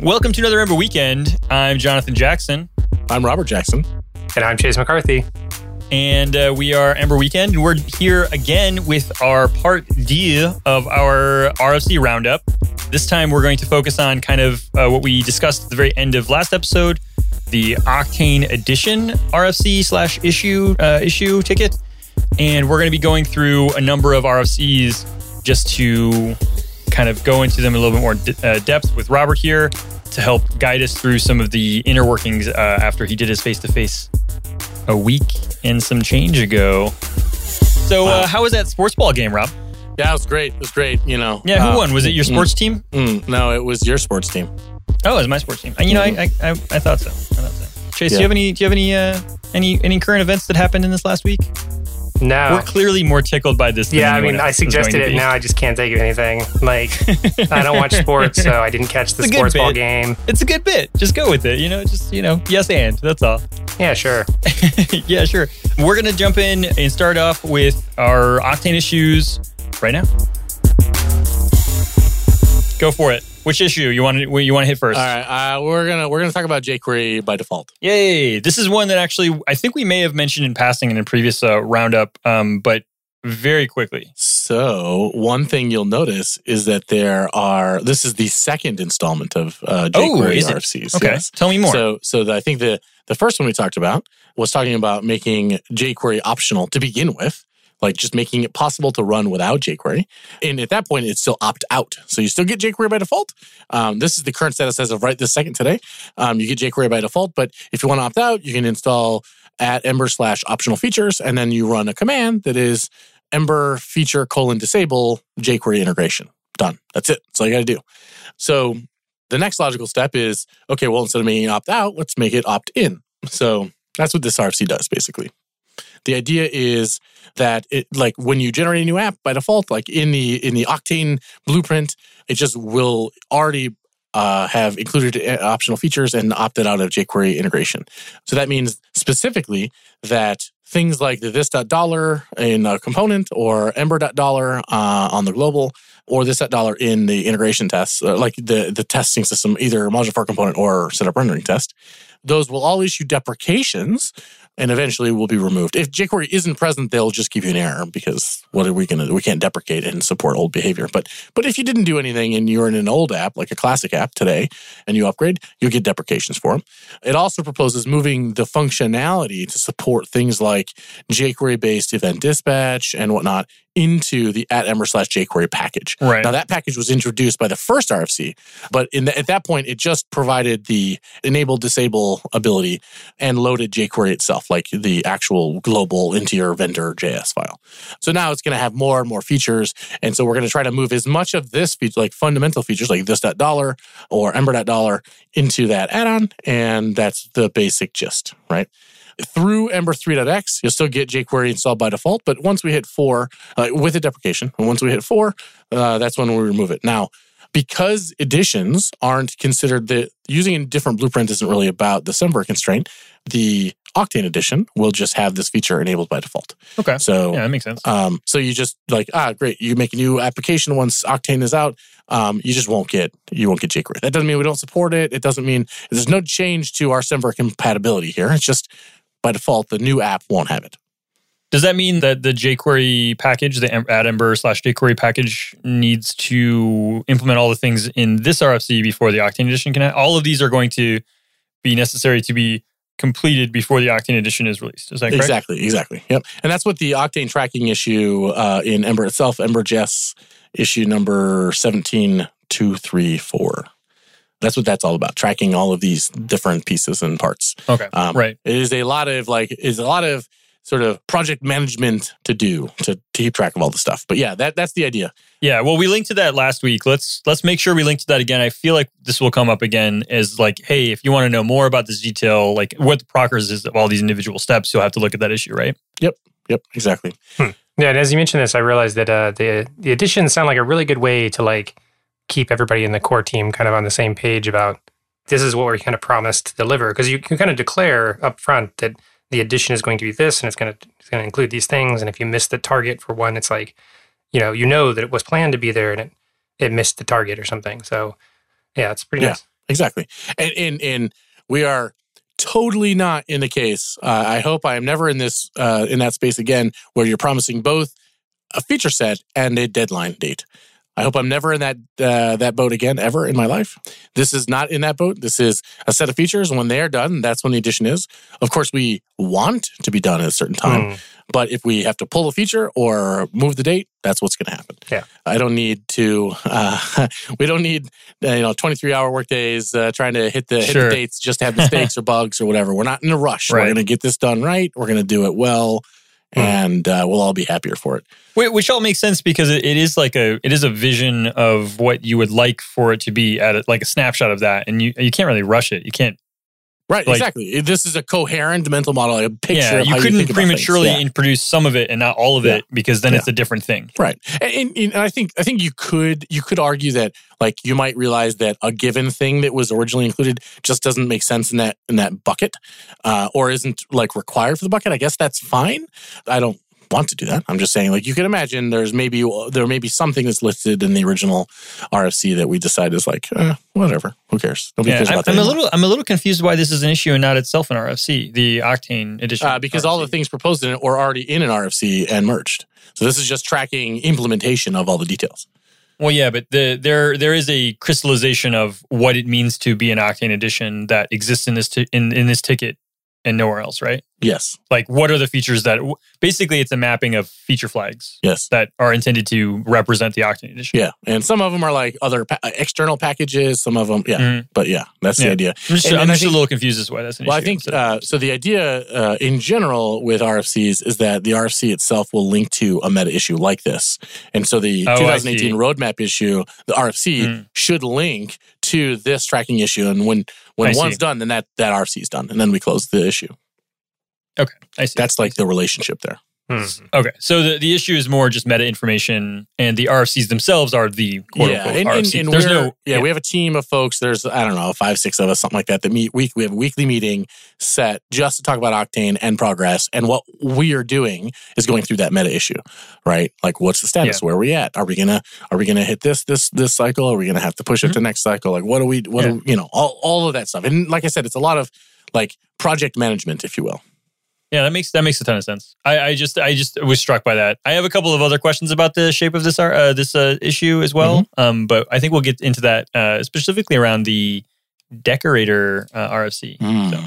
Welcome to another Ember Weekend. I'm Jonathan Jackson. I'm Robert Jackson. And I'm Chase McCarthy. And uh, we are Ember Weekend. And we're here again with our part D of our RFC roundup. This time we're going to focus on kind of uh, what we discussed at the very end of last episode the Octane Edition RFC slash issue uh, issue ticket. And we're going to be going through a number of RFCs just to kind of go into them a little bit more de- uh, depth with Robert here to help guide us through some of the inner workings uh, after he did his face to face a week and some change ago. So, uh, how was that sports ball game, Rob? Yeah, it was great. It was great. You know. Yeah, who uh, won? Was it your sports team? mm, no, it was your sports team. Oh, it was my sports team. You know, I, I, I, I thought so. I thought so. Chase, do you have any? Do you have any? Uh, any any current events that happened in this last week? No. We're clearly more tickled by this. Than yeah, I mean, I suggested it. Now I just can't think of anything. Like, I don't watch sports, so I didn't catch the sports ball game. It's a good bit. Just go with it. You know, just you know, yes and that's all. Yeah, sure. yeah, sure. We're gonna jump in and start off with our Octane issues right now. Go for it. Which issue you want to you want to hit first? All right, uh, we're gonna we're gonna talk about jQuery by default. Yay! This is one that actually I think we may have mentioned in passing in a previous uh, roundup, um, but very quickly. So one thing you'll notice is that there are this is the second installment of uh, Oh, jQuery it? RFCs. Okay, Yes. tell me more. So so the, I think the the first one we talked about was talking about making jQuery optional to begin with. Like just making it possible to run without jQuery. And at that point, it's still opt out. So you still get jQuery by default. Um, this is the current status as of right this second today. Um, you get jQuery by default, but if you want to opt out, you can install at ember slash optional features, and then you run a command that is ember feature colon disable jQuery integration. Done. That's it. That's all you got to do. So the next logical step is okay, well, instead of making it opt out, let's make it opt in. So that's what this RFC does basically. The idea is that it like when you generate a new app by default, like in the in the Octane blueprint, it just will already uh, have included uh, optional features and opted out of jQuery integration. So that means specifically that things like the this.dollar in a component or ember.dollar uh, on the global or this.dollar in the integration tests, uh, like the, the testing system, either module for component or setup rendering test, those will all issue deprecations and eventually will be removed. If jQuery isn't present, they'll just give you an error because what are we going to? We can't deprecate and support old behavior. But but if you didn't do anything and you're in an old app, like a classic app today, and you upgrade, you'll get deprecations for them. It also proposes moving the functionality to support things like jQuery based event dispatch and whatnot into the at ember slash jQuery package. Right. Now that package was introduced by the first RFC, but in the, at that point it just provided the enable disable ability and loaded jQuery itself, like the actual global into your vendor JS file. So now it's going to have more and more features, and so we're going to try to move as much of this feature, like fundamental features, like this dot dollar or ember dot dollar, into that add-on, and that's the basic gist, right? through Ember 3.x, you'll still get jQuery installed by default. But once we hit four, uh, with a deprecation, and once we hit four, uh, that's when we remove it. Now, because editions aren't considered the using a different blueprint isn't really about the Semver constraint, the Octane edition will just have this feature enabled by default. Okay. So Yeah, that makes sense. um, so you just like ah great, you make a new application once Octane is out. Um, you just won't get you won't get jQuery. That doesn't mean we don't support it. It doesn't mean there's no change to our Semver compatibility here. It's just by default the new app won't have it. Does that mean that the jQuery package, the at Ember slash jQuery package, needs to implement all the things in this RFC before the Octane edition can? All of these are going to be necessary to be completed before the Octane edition is released. Is that correct? Exactly, exactly. Yep. And that's what the Octane tracking issue uh, in Ember itself, Ember.js issue number 17234. That's what that's all about, tracking all of these different pieces and parts. Okay. Um, right. It is a lot of like is a lot of sort of project management to do to, to keep track of all the stuff. But yeah, that that's the idea. Yeah. Well, we linked to that last week. Let's let's make sure we link to that again. I feel like this will come up again as like, hey, if you want to know more about this detail, like what the progress is of all these individual steps, you'll have to look at that issue, right? Yep, Yep. exactly. Yeah, and as you mentioned this, I realized that uh, the the additions sound like a really good way to like keep everybody in the core team kind of on the same page about this is what we're kind of promised to deliver because you can kind of declare up front that the addition is going to be this and it's going to it's going to include these things and if you miss the target for one it's like you know you know that it was planned to be there and it it missed the target or something so yeah it's pretty Yeah. nice exactly. And and and we are totally not in the case. Uh, I hope I am never in this uh, in that space again where you're promising both a feature set and a deadline date. I hope I'm never in that uh, that boat again ever in my life. This is not in that boat. This is a set of features. When they are done, that's when the edition is. Of course, we want to be done at a certain time. Mm. But if we have to pull a feature or move the date, that's what's going to happen. Yeah. I don't need to. Uh, we don't need uh, you know 23 hour workdays uh, trying to hit the hit the dates just to have mistakes or bugs or whatever. We're not in a rush. We're going to get this done right. We're going to do it well. And uh, we'll all be happier for it. Which all makes sense because it, it is like a it is a vision of what you would like for it to be at a, like a snapshot of that, and you you can't really rush it. You can't. Right. Like- exactly. This is a coherent mental model, like a picture. yeah, you couldn't about prematurely Yeah. introduce some of it and not all of Yeah. it because then Yeah. it's a different thing. Right, and, and, and I think I think you could you could argue that like you might realize that a given thing that was originally included just doesn't make sense in that in that bucket, uh, or isn't like required for the bucket. I guess that's fine. I don't want to do that. I'm just saying like you can imagine there's maybe there may be something that's listed in the original RFC that we decide is like eh, whatever. Who cares? Nobody Yeah, cares I'm, that. I'm a little I'm a little confused why this is an issue and not itself an RFC, the Octane edition. uh, because all the things proposed in it were already in an RFC and merged. So this is just tracking implementation of all the details. Well, yeah, but the, there there is a crystallization of what it means to be an Octane edition that exists in this ti- in in this ticket and nowhere else, right? Yes. Like, what are the features that basically it's a mapping of feature flags Yes. that are intended to represent the Octane edition. Yeah, and some of them are like other pa- external packages. Some of them, yeah. Mhm. But yeah, that's Yeah. the idea. I'm just, And- I'm and just think- a little confused as to why that's an Well, I think So- uh, so. The idea uh, in general with RFCs is that the RFC itself will link to a meta issue like this, and so the Oh, 2018 roadmap issue, the RFC, Mm. should link to this tracking issue. And when when I see. one's done, then that that RC is done, and then we close the issue. okay, I see. That's like the relationship there. Mhm. okay. So the, the issue is more just meta information, and the RFCs themselves are the quote yeah, unquote and, and, RFCs. and There's we're- no yeah, we have a team of folks. There's I don't know five, six of us, something like that. That meet week. We have a weekly meeting set just to talk about Octane and progress. And what we are doing is going through that meta issue, right? Like, what's the status? Where are we at? Are we gonna Are we gonna hit this this this cycle? Are we gonna have to push it to next cycle? Like, what do we? What Mm-hmm. Yeah. do you know? All all of that stuff. And like I said, it's a lot of like project management, if you will. Yeah, that makes that makes a ton of sense. I, I just I just was struck by that. I have a couple of other questions about the shape of this uh, this uh, issue as well. Mm-hmm. Um, but I think we'll get into that uh, specifically around the decorator uh, RFC. So,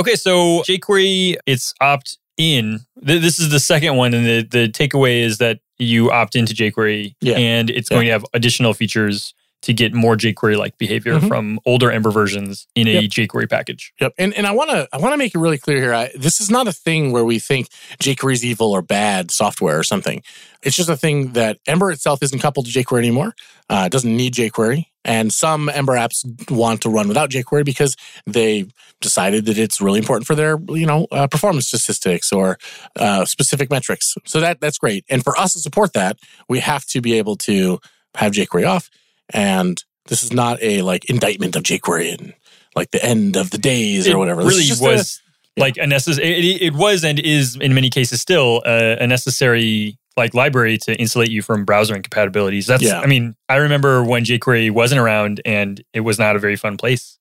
okay, so jQuery it's opt in. Th- this is the second one, and the the takeaway is that you opt into jQuery, Yeah. and it's Yeah. going to have additional features to get more jQuery like behavior Mhm. from older Ember versions in a Yep. jQuery package. Yep, and and I want to I want to make it really clear here. I, this is not a thing where we think jQuery is evil or bad software or something. It's just a thing that Ember itself isn't coupled to jQuery anymore. Uh, it doesn't need jQuery, and some Ember apps want to run without jQuery because they decided that it's really important for their you know uh, performance statistics or uh, specific metrics. So that that's great. And for us to support that, we have to be able to have jQuery off. And this is not a like indictment of jQuery and like the end of the days it or whatever. Really just a- was like a necessary. It, it was and is in many cases still a, a necessary like library to insulate you from browser incompatibilities. That's Yeah. I mean I remember when jQuery wasn't around and it was not a very fun place.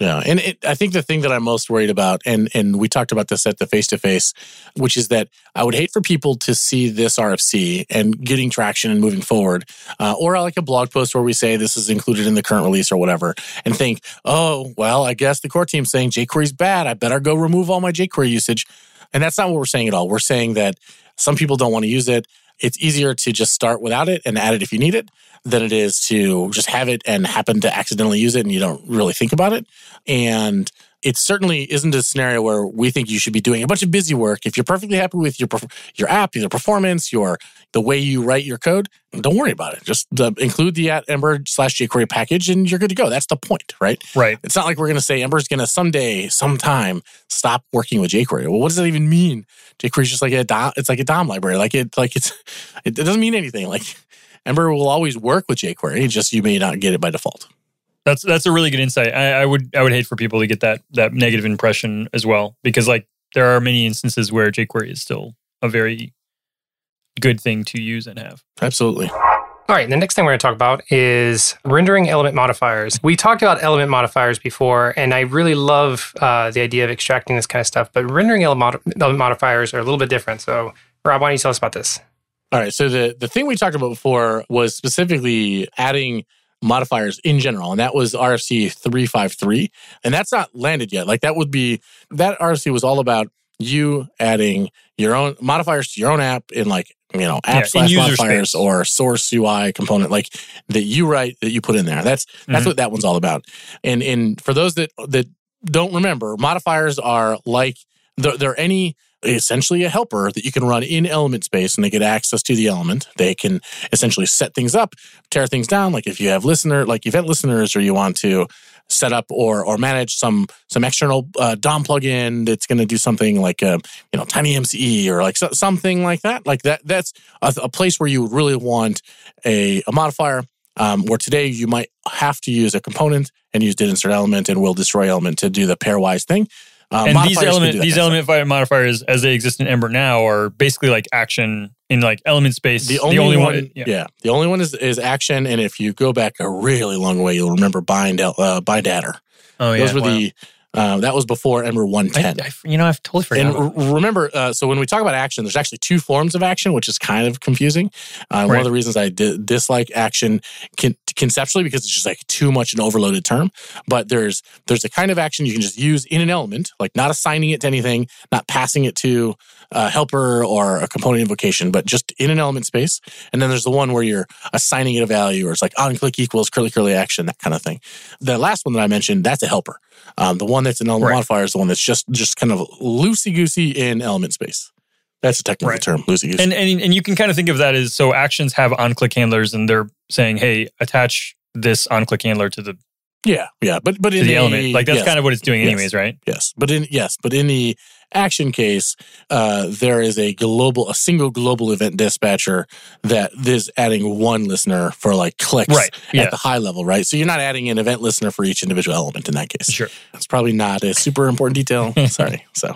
Yeah, and it, I think the thing that I'm most worried about, and and we talked about this at the face to face, which is that I would hate for people to see this RFC and getting traction and moving forward, uh, or like a blog post where we say this is included in the current release or whatever, and think, oh well, I guess the core team's saying jQuery's bad. I better go remove all my jQuery usage, and that's not what we're saying at all. We're saying that some people don't want to use it. It's easier to just start without it and add it if you need it than it is to just have it and happen to accidentally use it and you don't really think about it. And it certainly isn't a scenario where we think you should be doing a bunch of busy work. If you're perfectly happy with your your app, your performance, your the way you write your code, don't worry about it. Just uh, include the at Ember slash jQuery package, and you're good to go. That's the point, right? Right. It's not like we're going to say Ember's going to someday, sometime, stop working with jQuery. Well, what does that even mean? jQuery is just like a DOM, it's like a DOM library. Like it, like it's, it, it doesn't mean anything. Like Ember will always work with jQuery. Just you may not get it by default. That's that's a really good insight. I, I would I would hate for people to get that that negative impression as well because like there are many instances where jQuery is still a very good thing to use and have. Absolutely. All right, the next thing we're going to talk about is rendering element modifiers. We talked about element modifiers before, and I really love uh, the idea of extracting this kind of stuff, but rendering element, element modifiers are a little bit different. So, Rob, why don't you tell us about this? All right. So the the thing we talked about before was specifically adding modifiers in general, and that was RFC three five three, and that's not landed yet. Like that would be that RFC was all about you adding your own modifiers to your own app in like you know app Yeah, slash modifiers space. or source UI component like that you write that you put in there. That's that's Mhm. what that one's all about. And and for those that that don't remember, modifiers are like they're, they're any essentially a helper that you can run in element space and they get access to the element. They can essentially set things up, tear things down. Like if you have listener, like event listeners, or you want to set up or or manage some some external uh, DOM plugin that's going to do something like a you know TinyMCE or like so, something like that. Like that that's a, a place where you would really want a, a modifier. Um, where today you might have to use a component and use did insert element and will destroy element to do the pairwise thing. Uh, and these element do these kind element fi- modifiers as they exist in Ember now are basically like action in like element space. The only, one, yeah. the only one is is action. And if you go back a really long way, you'll remember bind uh, bind-attr. Oh yeah. Those were wow. the uh, that was before Ember one I. I- you know, I've totally forgotten. And re- remember, uh, so when we talk about action, there's actually two forms of action, which is kind of confusing. Uh, One of the reasons I di- dislike action con- conceptually because it's just like too much an overloaded term. But there's there's a kind of action you can just use in an element, like not assigning it to anything, not passing it to a helper or a component invocation, but just in an element space. And then there's the one where you're assigning it a value, or it's like on click equals curly curly action, that kind of thing. The last one that I mentioned, that's a helper. Um, the one that's an element Right. modifier is the one that's just just kind of loosey goosey in element space. That's a technical Right. term, loosey goosey. and, and and you can kind of think of that as so actions have on click handlers and they're saying, hey, attach this on click handler to the yeah, yeah, but but in the element. Like that's yes, kind of what it's doing Yes. anyways, right? yes, but in yes, but in the action case, uh, there is a global, a single global event dispatcher that is adding one listener for like clicks Right. Yeah. at the high level, right? So you're not adding an event listener for each individual element in that case. Sure. That's probably not a super important detail. Sorry. So,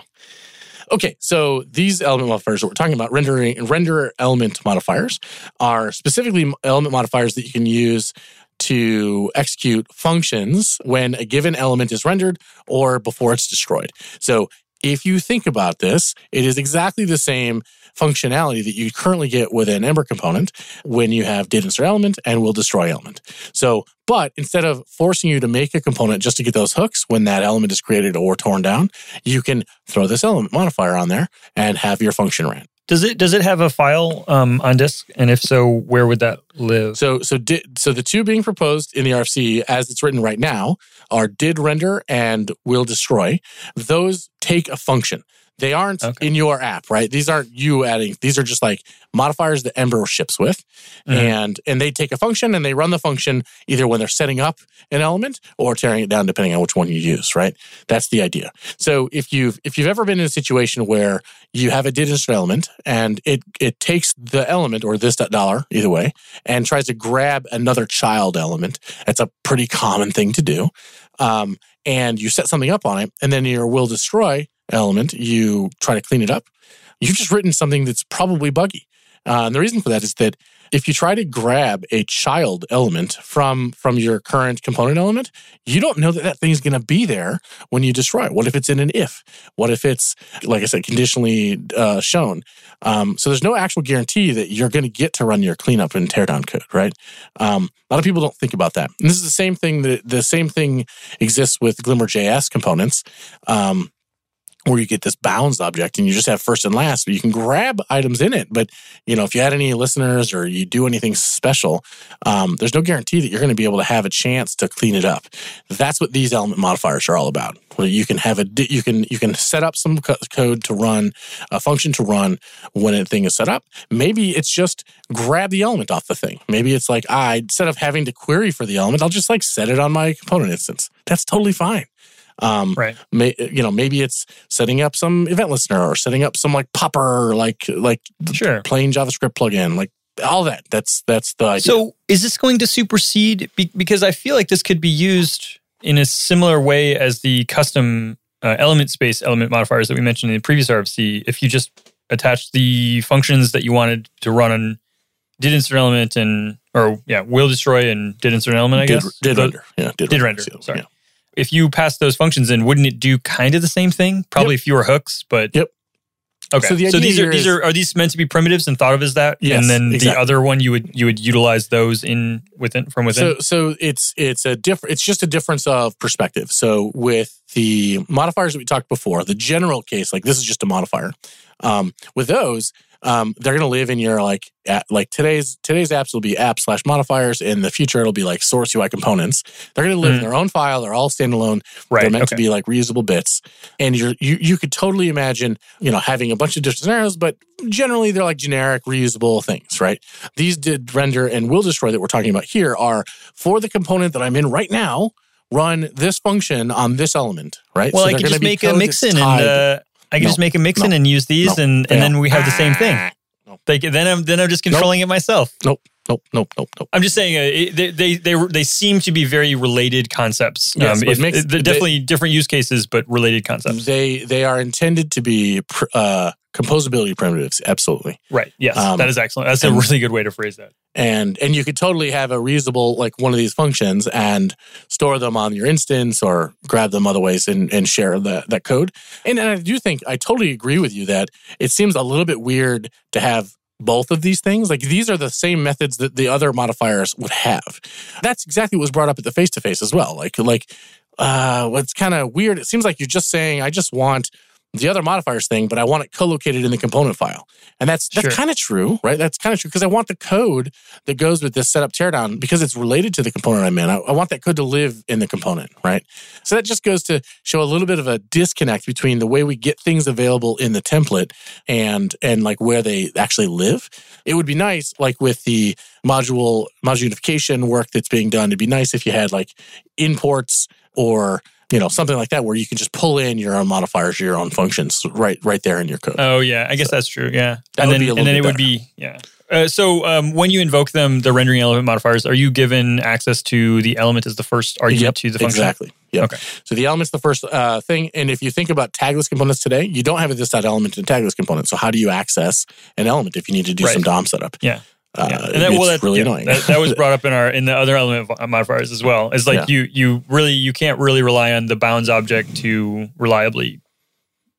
okay. So these element modifiers that we're talking about, rendering render element modifiers, are specifically element modifiers that you can use to execute functions when a given element is rendered or before it's destroyed. So if you think about this, it is exactly the same functionality that you currently get with an Ember component when you have did insert element and will destroy element. So, but instead of forcing you to make a component just to get those hooks when that element is created or torn down, you can throw this element modifier on there and have your function ran. Does it does it have a file um, on disk? And if so, where would that live? So, so did so the two being proposed in the RFC as it's written right now are did render and will destroy. Those take a function. They aren't Okay. in your app, right? These aren't you adding. These are just like modifiers that Ember ships with, Mhm. and and they take a function and they run the function either when they're setting up an element or tearing it down, depending on which one you use. Right? That's the idea. So if you've if you've ever been in a situation where you have a did insert element and it it takes the element or this dot dollar either way and tries to grab another child element, that's a pretty common thing to do. Um, and you set something up on it, and then your will destroy element, you try to clean it up. You've just written something that's probably buggy. Uh, and the reason for that is that if you try to grab a child element from from your current component element, you don't know that that thing's going to be there when you destroy it. What if it's in an if? What if it's, like I said, conditionally uh, shown? Um, so there's no actual guarantee that you're going to get to run your cleanup and teardown code, right? Um, a lot of people don't think about that. And this is the same thing that the same thing exists with Glimmer JS components. Um, where you get this bounds object and you just have first and last, but you can grab items in it. But you know, if you add any listeners or you do anything special, um, there's no guarantee that you're going to be able to have a chance to clean it up. That's what these element modifiers are all about. Where you can have a you can you can set up some co- code to run a function to run when a thing is set up. Maybe it's just grab the element off the thing. Maybe it's like I instead of having to query for the element, I'll just like set it on my component instance. That's totally fine. Um, Right. may, you know maybe it's setting up some event listener or setting up some like popper like like Sure. plain javascript plugin like all that that's that's the idea So is this going to supersede? Be- because I feel like this could be used in a similar way as the custom uh, element space element modifiers that we mentioned in the previous RFC. If you just attach the functions that you wanted to run on did insert element and or yeah, will destroy and did insert element. I did, guess did render. Yeah, did, Did render, So, sorry. yeah. If you pass those functions in, wouldn't it do kind of the same thing? Probably fewer hooks, but Yep. Okay, So the so these are these are are these meant to be primitives and thought of as that? Yes, and then the other one you would you would utilize those in within from within. So so it's it's a different it's just a difference of perspective. So with the modifiers that we talked before, the general case, like this is just a modifier. Um, with those, um, they're going to live in your like at, like today's today's apps will be app slash modifiers. In the future, it'll be like source UI components. They're going to live in Mhm. their own file. They're all standalone. right. They're meant okay. to be like reusable bits. And you're, you you could totally imagine, you know, having a bunch of different scenarios, but generally they're like generic reusable things, right? These did render and will destroy that we're talking about here are for the component that I'm in right now, run this function on this element, right? well, So I gonna just make a code mix in and uh, I can No, just make a mix in no, and use these, no, and and fail. then we have the same thing. Ah. No. Like then I'm then I'm just controlling it myself. Nope, nope, nope, nope, nope. I'm just saying uh, it, they, they they they seem to be very related concepts. Yes, if, makes- they're definitely different use cases, but related concepts. They they are intended to be pr- uh, composability primitives, absolutely. Right. Yes, Um, that is excellent. That's a really good way to phrase that. and and you could totally have a reusable like one of these functions and store them on your instance or grab them other ways and, and share the, that code and, and i do think i totally agree with you that it seems a little bit weird to have both of these things like these are the same methods that the other modifiers would have. That's exactly what was brought up at the face to face as well. Like like uh what's kind of weird it seems like you're just saying i just want the other modifiers thing, but I want it co-located in the component file. And that's that's Sure. kind of true, right? That's kind of true because I want the code that goes with this setup teardown because it's related to the component I'm in. I, I want that code to live in the component, right? So that just goes to show a little bit of a disconnect between the way we get things available in the template and and like where they actually live. It would be nice, like with the module module unification work that's being done. It'd be nice if you had like imports or you know something like that where you can just pull in your own modifiers, your own functions right right there in your code. Oh yeah, I guess that's true. Yeah, and then and then it would be yeah. Uh, so um, when you invoke them, the rendering element modifiers, are you given access to the element as the first argument Yep, to the function? Exactly. Yep. Okay. So the element's the first uh, thing. And if you think about tagless components today, you don't have a this element in tagless component. So how do you access an element if you need to do Right. some DOM setup? Yeah. Uh, Yeah. And that, well, it's that, really yeah, annoying. That, that was brought up in our in the other element vo- modifiers as well. It's like Yeah. you you really you can't really rely on the bounds object to reliably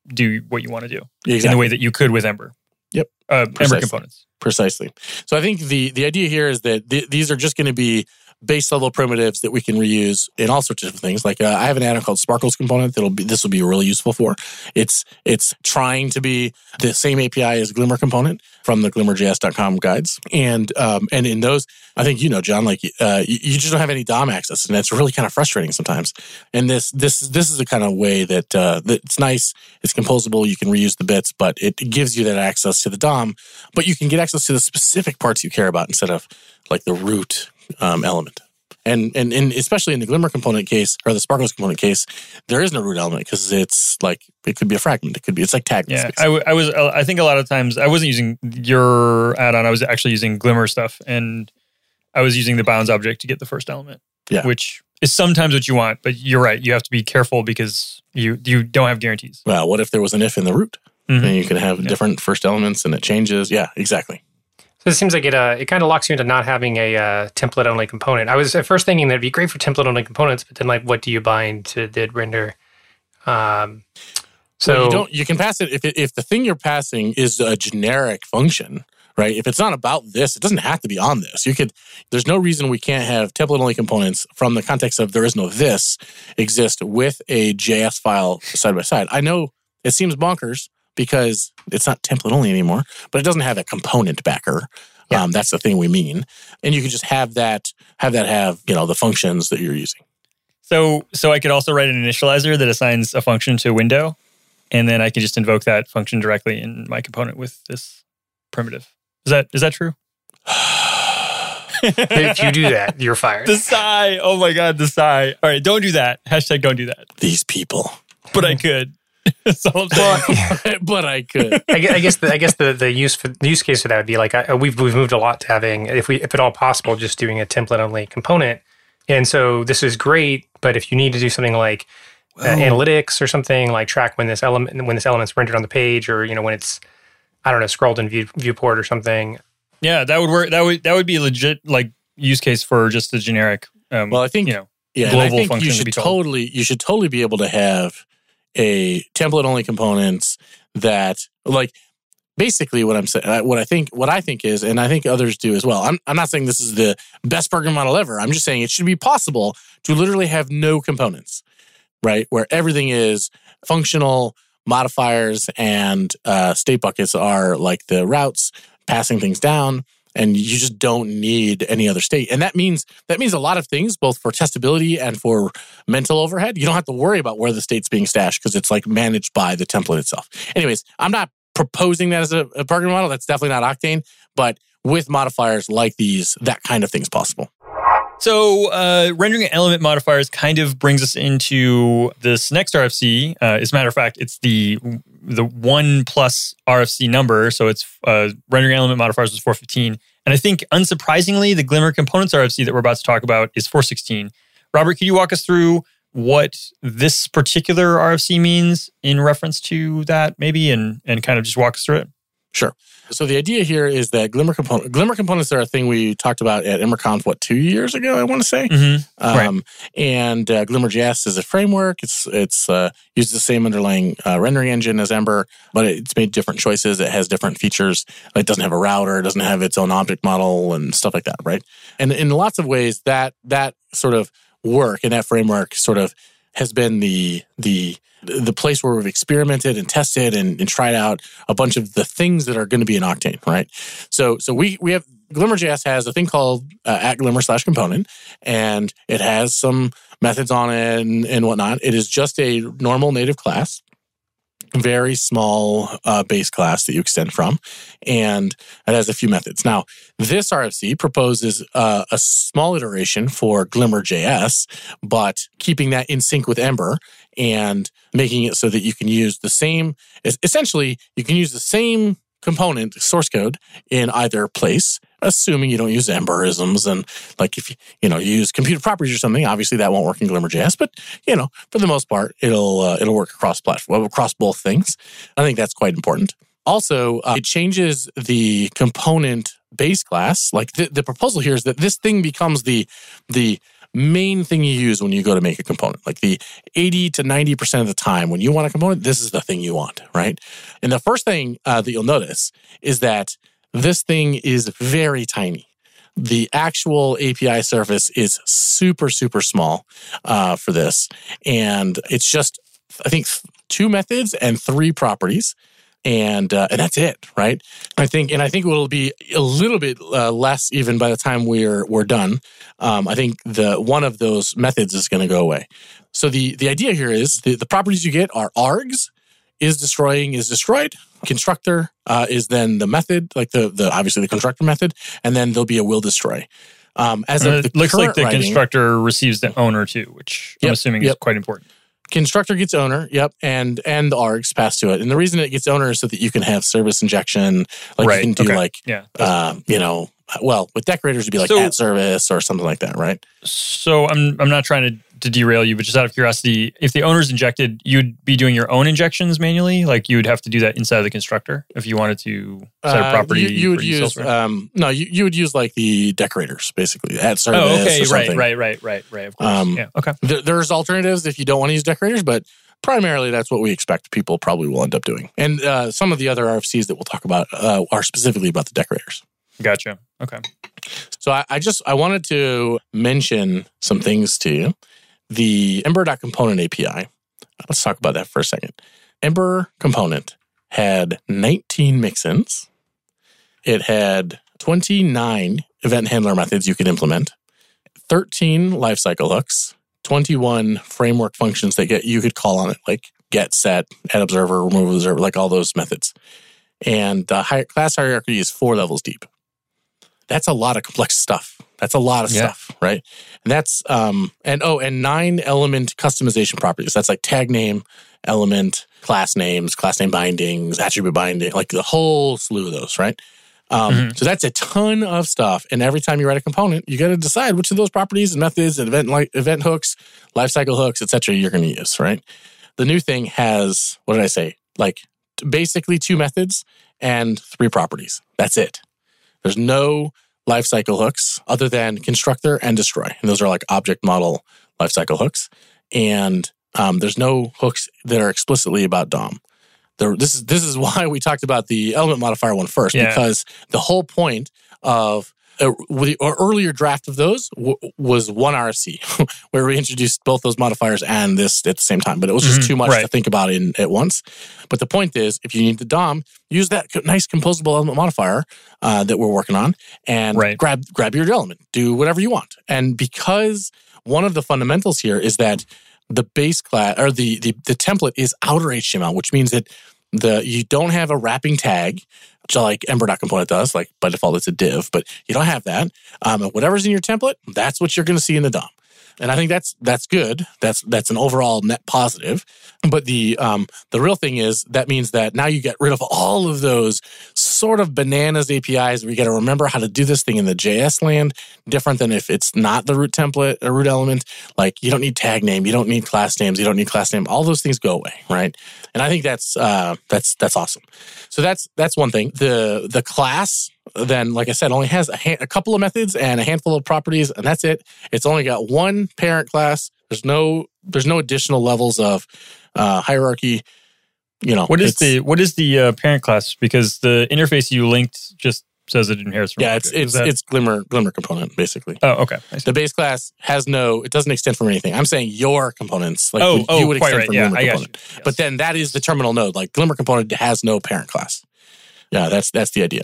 do what you want to do in the way that you could with Ember. Yep. Uh, Ember Precisely. components. Precisely. So I think the the idea here is that th- these are just going to be base level primitives that we can reuse in all sorts of things. Like uh, I have an add-on called Sparkles component that'll be this will be really useful for. It's it's trying to be the same API as Glimmer component from the glimmerjs.com guides, and um, and in those, I think you know, John, like uh, you, you just don't have any DOM access, and that's really kind of frustrating sometimes. And this this this is the kind of way that uh, that it's nice. It's composable. You can reuse the bits, but it gives you that access to the DOM. But you can get access to the specific parts you care about instead of like the root um, element. And, and and especially in the Glimmer component case or the Sparkles component case, there is no root element because it's like it could be a fragment. It could be it's like tagless. Yeah. I, w- I was. uh, I think a lot of times I wasn't using your add-on. I was actually using Glimmer stuff, and I was using the bounds object to get the first element. Yeah. which is sometimes what you want, but you're right. You have to be careful because you you don't have guarantees. well, what if there was an if in the root? Mhm. And you can have Yeah. different first elements and it changes. Yeah, exactly. It seems like it uh, it kind of locks you into not having a uh, template only component. I was at first thinking that'd be great for template only components, but then like, what do you bind to did render? Um, So so you don't you can pass it if it, if the thing you're passing is a generic function, right? If it's not about this, it doesn't have to be on this. You could there's no reason we can't have template only components from the context of there is no this exist with a JS file side by side. I know it seems bonkers because it's not template only anymore, but it doesn't have a component backer. Yeah. Um, that's the thing we mean, and you can just have that have that have you know the functions that you're using. So so I could also write an initializer that assigns a function to a window, and then I can just invoke that function directly in my component with this primitive. Is that is that true? if you do that, you're fired. the sigh. Oh my god, the sigh. All right, don't do that. Hashtag don't do that. These people, But I could. That's all I'm saying. but I could. I gue- I guess the, I guess the, the use for the use case for that would be like I, we've we've moved a lot to having if we if at all possible just doing a template only component, and so this is great. But if you need to do something like uh, analytics or something like track when this element when this element's rendered on the page or you know when it's I don't know scrolled in view, viewport or something, Yeah, that would work. That would that would be a legit like use case for just a generic. Um, Well, I think you know, Yeah, and I think function you should be told. totally you should totally be able to have a template only components that like basically what I'm saying what I think what I think is and I think others do as well. I'm I'm not saying this is the best program model ever. I'm just saying it should be possible to literally have no components, right? Where everything is functional modifiers and uh, state buckets are like the routes passing things down and you just don't need any other state. And that means that means a lot of things both for testability and for mental overhead. You don't have to worry about where the state's being stashed because it's like managed by the template itself. Anyways i'm not proposing that as a, a model. That's definitely not octane but with modifiers like these that kind of thing is possible. So, uh, rendering element modifiers kind of brings us into this next RFC. Uh, as a matter of fact, it's the the one plus RFC number. So it's uh, rendering element modifiers was 415, and I think unsurprisingly, the Glimmer components RFC that we're about to talk about is 416. Robert, could you walk us through what this particular RFC means in reference to that, maybe, and and kind of just walk us through it? So the idea here is that glimmer component glimmer components are a thing we talked about at EmberConf what two years ago i want to say Mm-hmm. Right. Um, And uh, Glimmer.js is a framework. It's it's uh, uses the same underlying uh, rendering engine as Ember, but it's made different choices. It has different features. It doesn't have a router. It doesn't have its own object model and stuff like that, right? And in lots of ways, that that sort of work and that framework sort of has been the the the place where we've experimented and tested and, and tried out a bunch of the things that are going to be in Octane, right? So so we we have Glimmer.js has a thing called uh, at Glimmer slash component, and it has some methods on it and, and whatnot. It is just a normal native class, very small uh, base class that you extend from, and it has a few methods. Now, this RFC proposes uh, a small iteration for Glimmer.js, but keeping that in sync with Ember and making it so that you can use the same, essentially, you can use the same component source code in either place assuming you don't use emberisms and like if you you know you use computed properties or something obviously that won't work in glimmer.js but you know for the most part it'll uh, it'll work across platform across both things. I think that's quite important. Also uh, it changes the component base class. Like the, the proposal here is that this thing becomes the the main thing you use when you go to make a component. Like the 80 to 90% of the time when you want a component this is the thing you want right? And the first thing uh, that you'll notice is that this thing is very tiny. The actual API surface is super, super small uh, for this. And it's just, I think, two methods and three properties. And, uh, and that's it, right? I think, and I think it'll be a little bit uh, less even by the time we're we're done. Um, I think the one of those methods is going to go away. So the the idea here is the, the properties you get are args, is destroying is destroyed. Constructor uh, is then the method, like the the obviously the constructor method, and then there'll be a will destroy. Um, as Uh, it looks like the writing, constructor receives the owner too, which I'm Yep, assuming is quite important. constructor gets owner, yep, and and the args pass to it. And the reason it gets owner is so that you can have service injection, like Right, you can do okay. like Yeah. uh, you know, well with decorators it'd be like So- at service or something like that, right? So I'm I'm not trying to, to derail you, but just out of curiosity, if the owner's injected, you'd be doing your own injections manually. Like you would have to do that inside of the constructor if you wanted to set a Uh, property. you, you would use um, no, you, you would use like the decorators basically at service. oh, okay, right, right, right, right, right. Of course. Um, yeah. Okay. There, there's alternatives if you don't want to use decorators, but primarily that's what we expect people probably will end up doing. And uh, some of the other RFCs that we'll talk about uh, are specifically about the decorators. Gotcha. Okay. So I, I just I wanted to mention some things to you. The Ember.component API. Uh, let's talk about that for a second. Ember component had 19 mixins. It had 29 event handler methods you could implement, 13 lifecycle hooks, 21 framework functions that get you could call on it, like get, set, add observer, remove observer, like all those methods. And the class hierarchy is four levels deep. That's a lot of complex stuff. That's a lot of Yeah. stuff, right? And that's um and oh, and nine element customization properties. That's like tag name, element, class names, class name bindings, attribute binding, like the whole slew of those, right? Um, Mhm. So that's a ton of stuff. And every time you write a component, you got to decide which of those properties and methods and event like event hooks, lifecycle hooks, etc. You're going to use, right? The new thing has what did I say? Like basically two methods and three properties. That's it. There's no lifecycle hooks other than constructor and destroy. And those are like object model lifecycle hooks. And um, there's no hooks that are explicitly about DOM. There, this is this is why we talked about the element modifier one first Yeah. because the whole point of uh, earlier draft of those w- was one RFC where we introduced both those modifiers and this at the same time, but it was just Mhm, too much to think about in at once. But the point is, if you need the DOM, use that nice composable element modifier uh, that we're working on, and Right. grab grab your element, do whatever you want. And because one of the fundamentals here is that the base class or the the, the template is outer HTML, which means that the you don't have a wrapping tag, like Ember.component does. Like by default, it's a div, but you don't have that. Um, whatever's in your template, that's what you're going to see in the DOM. And I think that's that's good. That's that's an overall net positive. But the um, the real thing is that means that now you get rid of all of those sort of bananas APIs. We got to remember how to do this thing in the JS land, different than if it's not the root template or root element. Like you don't need tag name, you don't need class names, you don't need class name. All those things go away, right? And I think that's uh, that's that's awesome. So that's that's one thing. The the class then, like I said, only has a, ha- a couple of methods and a handful of properties, and that's it. It's only got one parent class. There's no there's no additional levels of uh, hierarchy. You know What is the what is the uh, parent class? Because the interface you linked just says it inherits from. yeah? It's it's that- it's glimmer glimmer component basically. oh okay. The base class has no, it doesn't extend from anything. I'm saying your components, like oh would- oh you would extend right. from Yeah, Glimmer you. component. Yes. But then that is the terminal node. Like Glimmer component has no parent class. Yeah, that's that's the idea.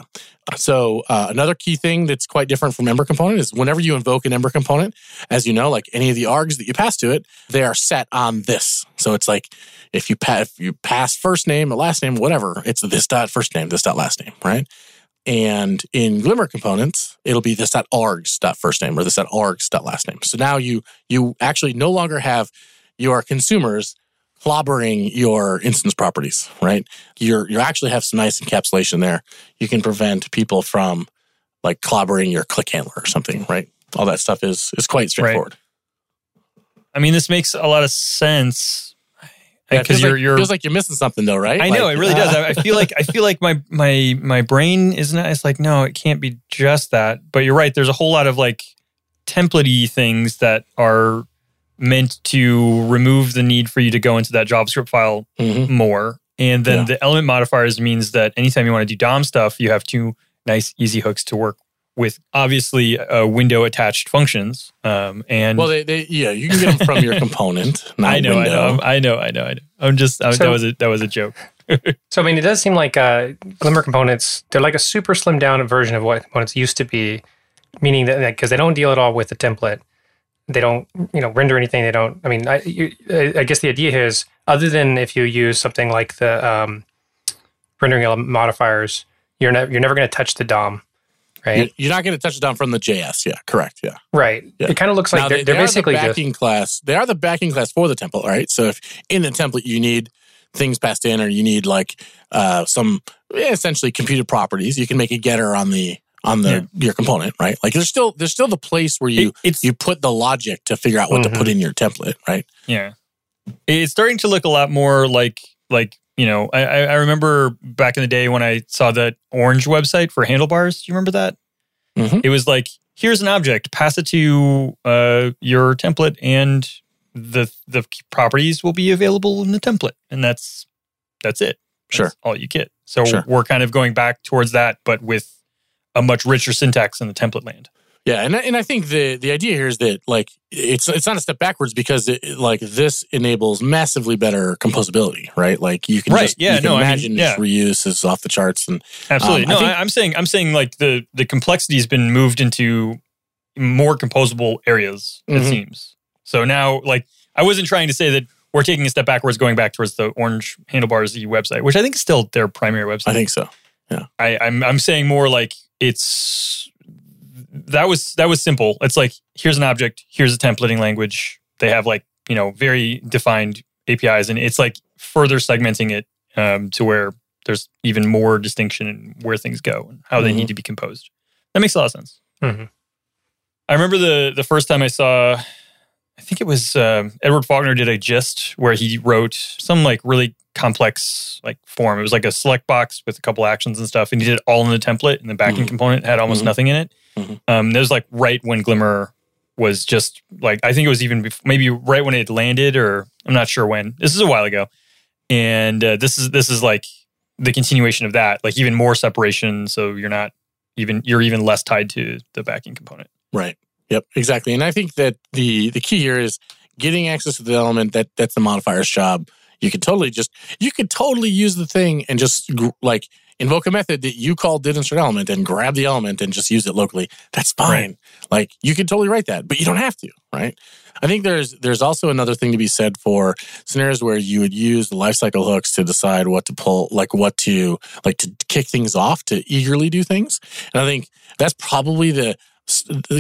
So uh, another key thing that's quite different from Ember component is whenever you invoke an Ember component, as you know, like any of the args that you pass to it, they are set on this. So it's like if you pass if you pass first name, last name, whatever, it's this dot first name, this dot last name, right? And in Glimmer components, it'll be this dot args dot first name or this dot args dot last name. So now you you actually no longer have your consumers clobbering your instance properties, right? You're you actually have some nice encapsulation there. You can prevent people from like clobbering your click handler or something, right? All that stuff is is quite straightforward. I mean, this makes a lot of sense because feels you're like, you're. feels like you're missing something though, right? I know Like- it really does. I, I feel like I feel like my my my brain is not. It's like no, it can't be just that. But you're right. There's a whole lot of like templatey things that are meant to remove the need for you to go into that JavaScript file Mhm. more. And then Yeah. the element modifiers means that anytime you want to do DOM stuff, you have two nice, easy hooks to work with. Obviously, uh, window attached functions. Um, and Well, they, they yeah, you can get them from your component. Not I know, I know, I know, I know, I know. I'm just I, So- that was a that was a joke. So I mean, it does seem like uh, Glimmer components. They're like a super slimmed down version of what components used to be, meaning that because they don't deal at all with the template, they don't you know render anything. They don't. I mean, I, you, I guess the idea here is other than if you use something like the um, rendering element modifiers, you're never you're never going to touch the DOM, right? You're, not going to touch the dom from the JS. Yeah, correct. Yeah. right. Yeah. It kind of looks like Now, they're, they, they're they basically the just backing class. They are the backing class for the template, right? So if in the template you need things passed in, or you need like uh, some eh, essentially computed properties, you can make a getter on the on the your component, right? Like there's still there's still the place where you It- you put the logic to figure out what Mhm. to put in your template, right? Yeah, it's starting to look a lot more like like you know. I, I I remember back in the day when I saw that orange website for handlebars. Do you remember that? Mhm. It was like here's an object, pass it to uh, your template, and the the properties will be available in the template, and that's that's it. That's Sure. all you get. So Sure. we're kind of going back towards that, but with a much richer syntax in the template land. Yeah, and I- and I think the the idea here is that like it's it's not a step backwards because it, like this enables massively better composability, right? Like you can Right, just yeah, you can no, I mean, imagine yeah. reuse is off the charts and Absolutely. Um, I no, think- I, I'm saying I'm saying like the the complexity has been moved into more composable areas. It Mhm. seems. So now, like, I wasn't trying to say that we're taking a step backwards, going back towards the Orange Handlebars website, which I think is still their primary website. I think so. I, I'm I'm saying more like it's that was that was simple. It's like here's an object, here's a templating language. They have like you know very defined APIs, and it's like further segmenting it um, to where there's even more distinction in where things go and how they Mhm. need to be composed. That makes a lot of sense. Mhm. I remember the the first time I saw I think it was uh, Edward Faulkner did a gist where he wrote some like really complex like form. It was like a select box with a couple actions and stuff, and he did it all in the template, and the backing Mhm. component had almost Mhm. nothing in it. Mhm. Um, that was like right when Glimmer was just like I think it was even maybe right when it landed, or I'm not sure when. This is a while ago, and uh, this is this is like the continuation of that, like even more separation, so you're not even you're even less tied to the backing component. Right. Yep. Exactly. And I think that the the key here is getting access to the element. That that's the modifier's job. You could totally just you could totally use the thing and just like invoke a method that you call did insert element and grab the element and just use it locally. That's fine. Like you could totally write that, but you don't have to. Right. I think there's there's also another thing to be said for scenarios where you would use the lifecycle hooks to decide what to pull, like what to like to kick things off to eagerly do things. And I think that's probably the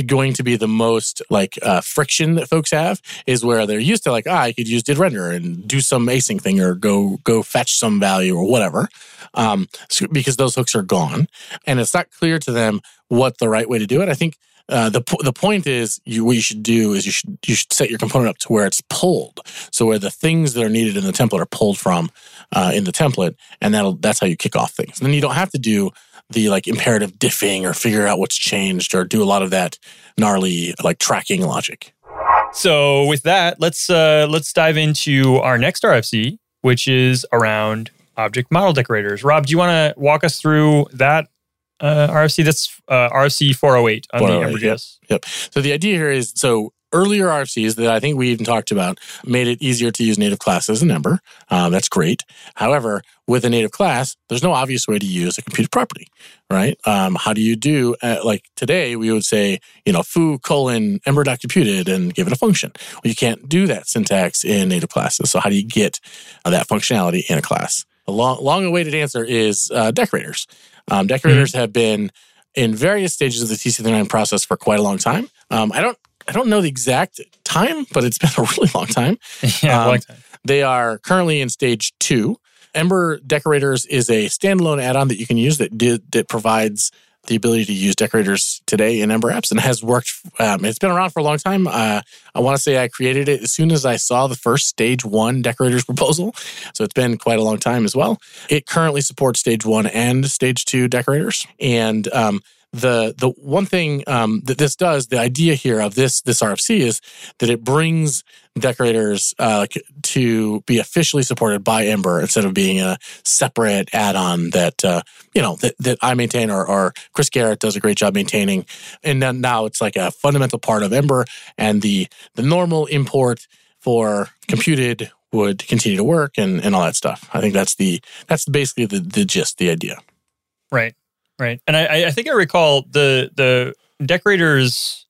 going to be the most like uh, friction that folks have is where they're used to like ah I could use did render and do some async thing or go go fetch some value or whatever um, so- because those hooks are gone and it's not clear to them what the right way to do it. I think uh, the the point is you what you should do is you should you should set your component up to where it's pulled so where the things that are needed in the template are pulled from uh, in the template and that'll that's how you kick off things. And then you don't have to do the like imperative diffing or figure out what's changed or do a lot of that gnarly like tracking logic. So with that, let's uh, let's dive into our next RFC, which is around object model decorators. Rob, do you want to walk us through that uh, RFC? That's uh, RFC 408 on 408, the Ember.js. Yes. So the idea here is so earlier RFCs that I think we even talked about made it easier to use native classes in Ember. Uh, that's great. However, with a native class, there's no obvious way to use a computed property, right? Um, how do you do uh, like today? We would say you know foo colon ember.computed and give it a function. Well, you can't do that syntax in native classes. So how do you get uh, that functionality in a class? A long, long-awaited answer is uh, decorators. Um, decorators have been in various stages of the TC39 process for quite a long time. Um, I don't I don't know the exact time, but it's been a really long time. yeah, Um, like that. They are currently in stage two. Ember Decorators is a standalone add-on that you can use that did that provides the ability to use decorators today in Ember apps and has worked. Um, it's been around for a long time. Uh, I want to say I created it as soon as I saw the first stage one decorators proposal. So it's been quite a long time as well. It currently supports stage one and stage two decorators. And um, the the one thing um, that this does, the idea here of this this RFC is that it brings decorators uh, to be officially supported by Ember instead of being a separate add-on that uh, you know that, that I maintain or, or Chris Garrett does a great job maintaining, and then now it's like a fundamental part of Ember, and the the normal import for computed would continue to work and, and all that stuff. I think that's the that's basically the, the gist, the idea. Right, right. And I- I, think I recall the the decorators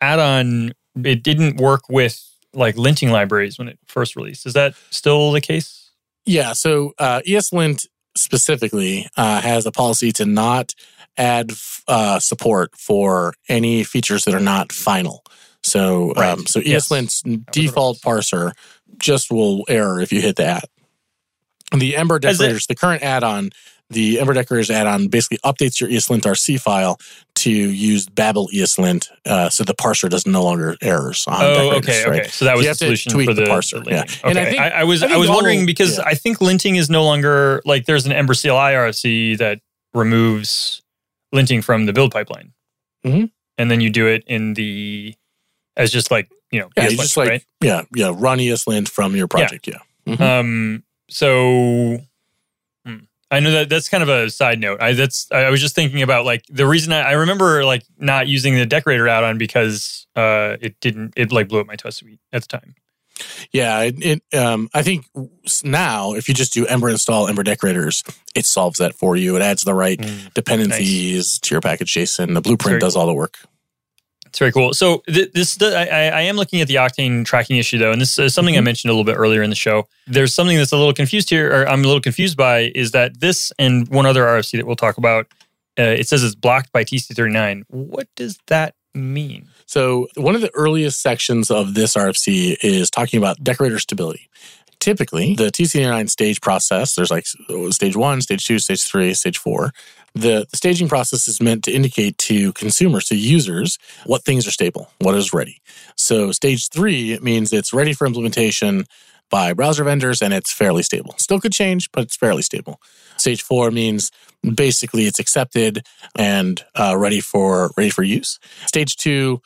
add-on. It didn't work with like linting libraries when it first released. Is that still the case? Yeah, so uh, ESLint specifically uh, has a policy to not add f- uh, support for any features that are not final. So, Right. um, so Yes. ESLint's it default parser just will error if you hit the add. The Ember Has it- Decorators, the current add-on, the Ember Decorators add-on basically updates your ESLint RC file to use Babel ESLint, uh, so the parser does no longer errors on Oh, Decorators. okay, right? okay. So that was You the solution for the the, parser, the yeah. linting. And I think- I, I was I I, was all- wondering because yeah. I think linting is no longer like there's an Ember CLI RFC that removes linting from the build pipeline, Mhm. and then you do it in the as just like you know Yeah, ESLint, you just like right? yeah, yeah, run ESLint from your project. Yeah. Mhm. Um. So. I know that that's kind of a side note. I that's I was just thinking about like the reason I, I remember like not using the decorator add-on because uh it didn't it like blew up my test suite at the time. Yeah, it, it um I think now if you just do Ember install Ember decorators, it solves that for you. It adds the right dependencies to your package JSON. The blueprint Very does all the work. It's very cool. So th- this, I, I I am looking at the Octane tracking issue though, and this is something I Mhm. mentioned a little bit earlier in the show. There's something that's a little confused here, or I'm a little confused by, is that this and one other RFC that we'll talk about, uh, it says it's blocked by TC39. What does that mean? So one of the earliest sections of this RFC is talking about decorator stability. Typically, the TC39 stage process, there's like stage one, stage two, stage three, stage four. The, staging process is meant to indicate to consumers, to users, what things are stable, what is ready. So stage three means it's ready for implementation by browser vendors and it's fairly stable. Still could change, but it's fairly stable. Stage four means basically it's accepted and uh, ready for ready for use. Stage two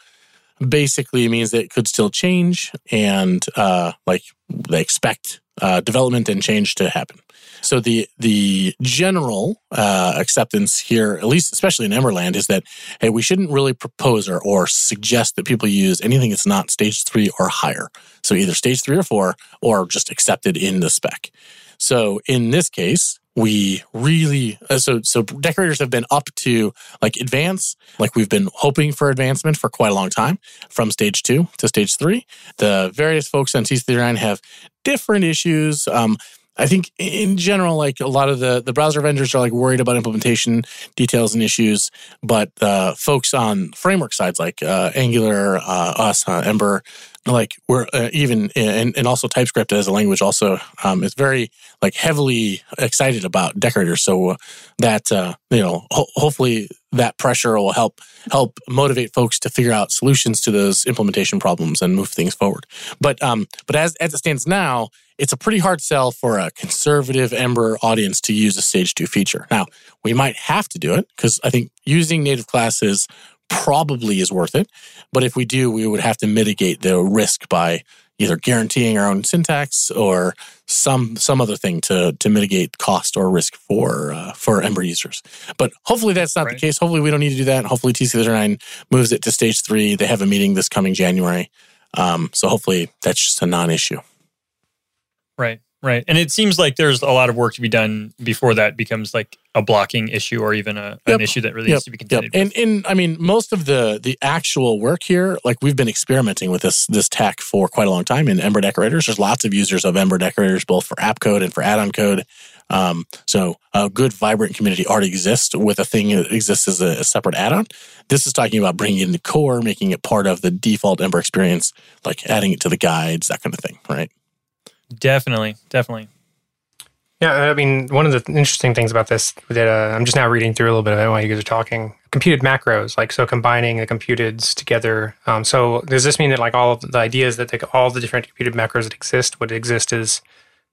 basically means that it could still change and uh, like they expect uh, development and change to happen. So the the general uh, acceptance here, at least especially in Emberland, is that hey, we shouldn't really propose or, or suggest that people use anything that's not stage three or higher. So either stage three or four, or just accepted in the spec. So in this case, we really uh, so so decorators have been up to like advance. Like we've been hoping for advancement for quite a long time from stage two to stage three. The various folks on TC39 have different issues. Um, I think in general, like a lot of the, the browser vendors are like worried about implementation details and issues, but uh, folks on framework sides like uh, Angular, uh, us, uh, Ember, like we're uh, even and, and also TypeScript as a language also um, is very like heavily excited about decorators. So that uh, you know ho- hopefully that pressure will help help motivate folks to figure out solutions to those implementation problems and move things forward. But um, but as as it stands now, it's a pretty hard sell for a conservative Ember audience to use a Stage 2 feature. Now, we might have to do it because I think using native classes probably is worth it. But if we do, we would have to mitigate the risk by either guaranteeing our own syntax or some some other thing to to mitigate cost or risk for uh, for Ember users. But hopefully that's not right. the case. Hopefully we don't need to do that. Hopefully TC39 moves it to stage three. They have a meeting this coming January, um, so hopefully that's just a non-issue. Right. Right. And it seems like there's a lot of work to be done before that becomes like a blocking issue or even a, yep. an issue that really yep. needs to be contended yep. And, and I mean, most of the the actual work here, like we've been experimenting with this this tech for quite a long time in Ember decorators. There's lots of users of Ember decorators, both for app code and for add-on code. Um, so a good, vibrant community already exists with a thing that exists as a, a separate add-on. This is talking about bringing in the core, making it part of the default Ember experience, like adding it to the guides, that kind of thing, right? Definitely, definitely. Yeah, I mean, one of the interesting things about this that uh, I'm just now reading through a little bit of it while you guys are talking. Computed macros, like so, combining the computeds together. Um, so, does this mean that like all the ideas that they, all the different computed macros that exist would exist as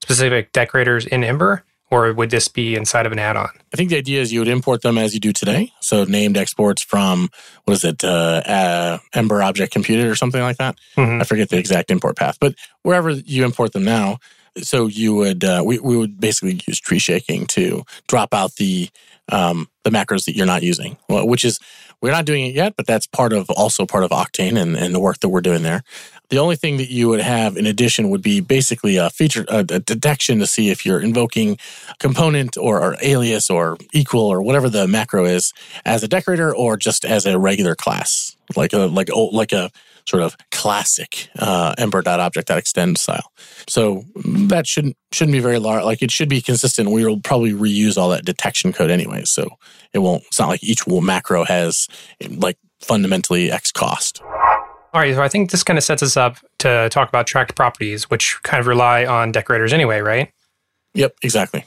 specific decorators in Ember, or would this be inside of an add-on? I think the idea is you would import them as you do today. So, named exports from what is it, uh, uh, Ember Object Computed or something like that. Mm-hmm. I forget the exact import path, but wherever you import them now, so you would uh, we, we would basically use tree shaking to drop out the um, the macros that you're not using, which is we're not doing it yet, but that's part of also part of Octane and, and the work that we're doing there. The only thing that you would have in addition would be basically a feature, a, a detection to see if you're invoking component or, or, alias or equal or whatever the macro is as a decorator or just as a regular class, like a like like a sort of classic uh, ember.object.extend style. So that shouldn't shouldn't be very large. Like it should be consistent. We will probably reuse all that detection code anyway. So it won't. It's not like each macro has like fundamentally X cost. All right, so I think this kind of sets us up to talk about tracked properties, which kind of rely on decorators anyway, right? Yep, exactly.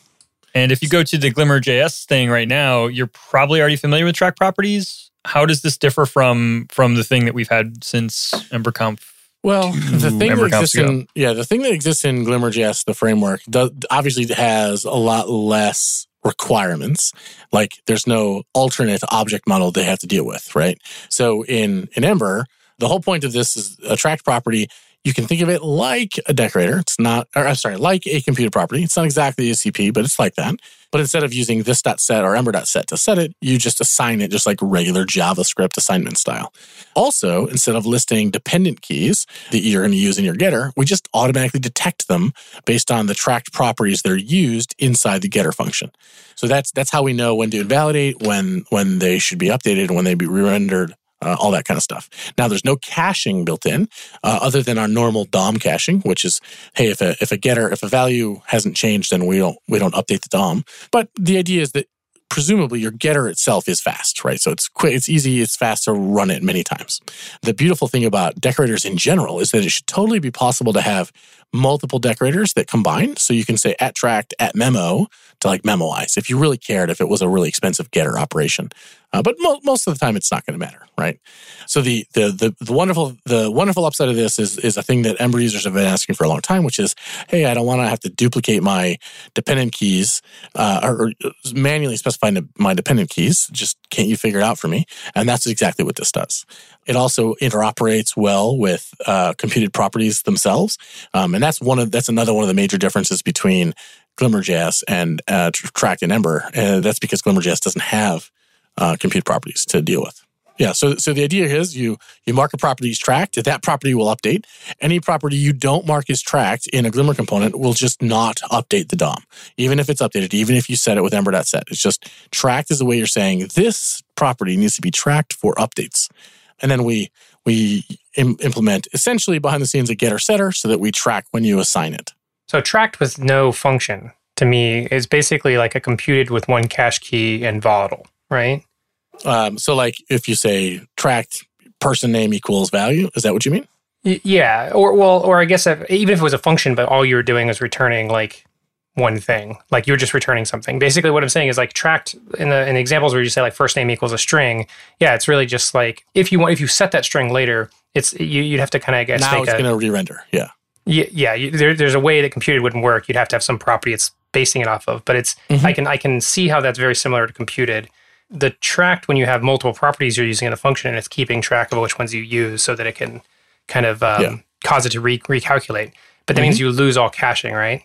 And if you go to the Glimmer.js thing right now, you're probably already familiar with track properties how does this differ from from the thing that we've had since EmberConf? Well, the thing that exists in yeah, the thing that exists in Glimmer.js, the framework, does, obviously has a lot less requirements. Like there's no alternate object model they have to deal with, right? So in in Ember, the whole point of this is a tracked property you can think of it like a decorator. It's not, or I'm sorry, like a computed property. It's not exactly a CP, but it's like that. But instead of using this.set or ember.set to set it, you just assign it just like regular JavaScript assignment style. Also, instead of listing dependent keys that you're going to use in your getter, we just automatically detect them based on the tracked properties that are used inside the getter function. So that's that's how we know when to invalidate, when when they should be updated, when they be re-rendered uh, all that kind of stuff. Now, there's no caching built in uh, other than our normal DOM caching, which is, hey, if a if a getter if a value hasn't changed, then we don't we don't update the DOM. But the idea is that presumably your getter itself is fast, right? So it's quick, it's easy, it's fast to run it many times. The beautiful thing about decorators in general is that it should totally be possible to have multiple decorators that combine. So you can say at tracked, at memo to like memoize if you really cared if it was a really expensive getter operation. Uh, but mo- most of the time, it's not going to matter, right? So the, the the the wonderful the wonderful upside of this is is a thing that Ember users have been asking for a long time, which is, hey, I don't want to have to duplicate my dependent keys uh, or, or manually specify my dependent keys. Just can't you figure it out for me? And that's exactly what this does. It also interoperates well with uh, computed properties themselves, um, and that's one of that's another one of the major differences between GlimmerJS and uh, Tracked and Ember. Uh, that's because GlimmerJS doesn't have uh, compute properties to deal with. Yeah, so so the idea is you you mark a property as tracked, that property will update. Any property you don't mark as tracked in a Glimmer component will just not update the DOM, even if it's updated, even if you set it with ember.set. It's just tracked is the way you're saying this property needs to be tracked for updates. And then we we Im- implement essentially behind the scenes a getter setter so that we track when you assign it. So tracked with no function to me is basically like a computed with one cache key and volatile right? Um, so, like, if you say tracked person name equals value, is that what you mean? Y- yeah, or well, or I guess if, even if it was a function, but all you were doing was returning like one thing, like you were just returning something. Basically, what I'm saying is like tracked in the in the examples where you say like first name equals a string. Yeah, it's really just like if you want if you set that string later, it's you, would have to kind of guess. Now it's going to re-render. Yeah. Yeah, yeah. You, there, there's a way that computed wouldn't work. You'd have to have some property it's basing it off of. But it's mm-hmm. I can I can see how that's very similar to computed the tracked when you have multiple properties you're using in a function and it's keeping track of which ones you use so that it can kind of um, yeah. cause it to re- recalculate but that mm-hmm. means you lose all caching right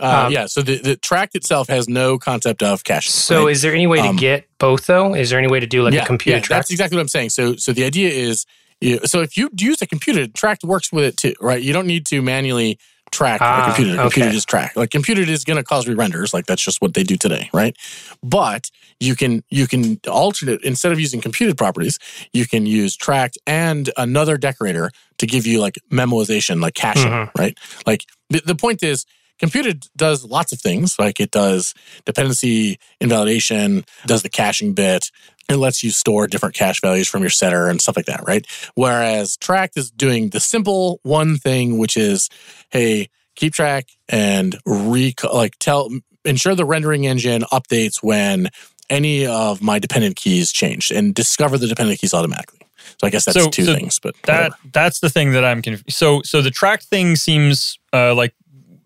uh, um, yeah so the, the tracked itself has no concept of caching so right? is there any way to um, get both though is there any way to do like yeah, a computed yeah, tracked that's exactly what i'm saying so so the idea is you, so if you use a computed tracked works with it too right you don't need to manually track ah, a computer. A computer just track. Like computer is going to cause re-renders. Like that's just what they do today, right? But you can you can alternate instead of using computed properties, you can use tracked and another decorator to give you like memoization, like caching, mm-hmm. right? Like the, the point is computed does lots of things like it does dependency invalidation does the caching bit it lets you store different cache values from your setter and stuff like that, right? Whereas Tracked is doing the simple one thing, which is, hey, keep track and re like tell ensure the rendering engine updates when any of my dependent keys change and discover the dependent keys automatically. So I guess that's so, two so things, but that whatever. that's the thing that I'm confused. So so the track thing seems uh, like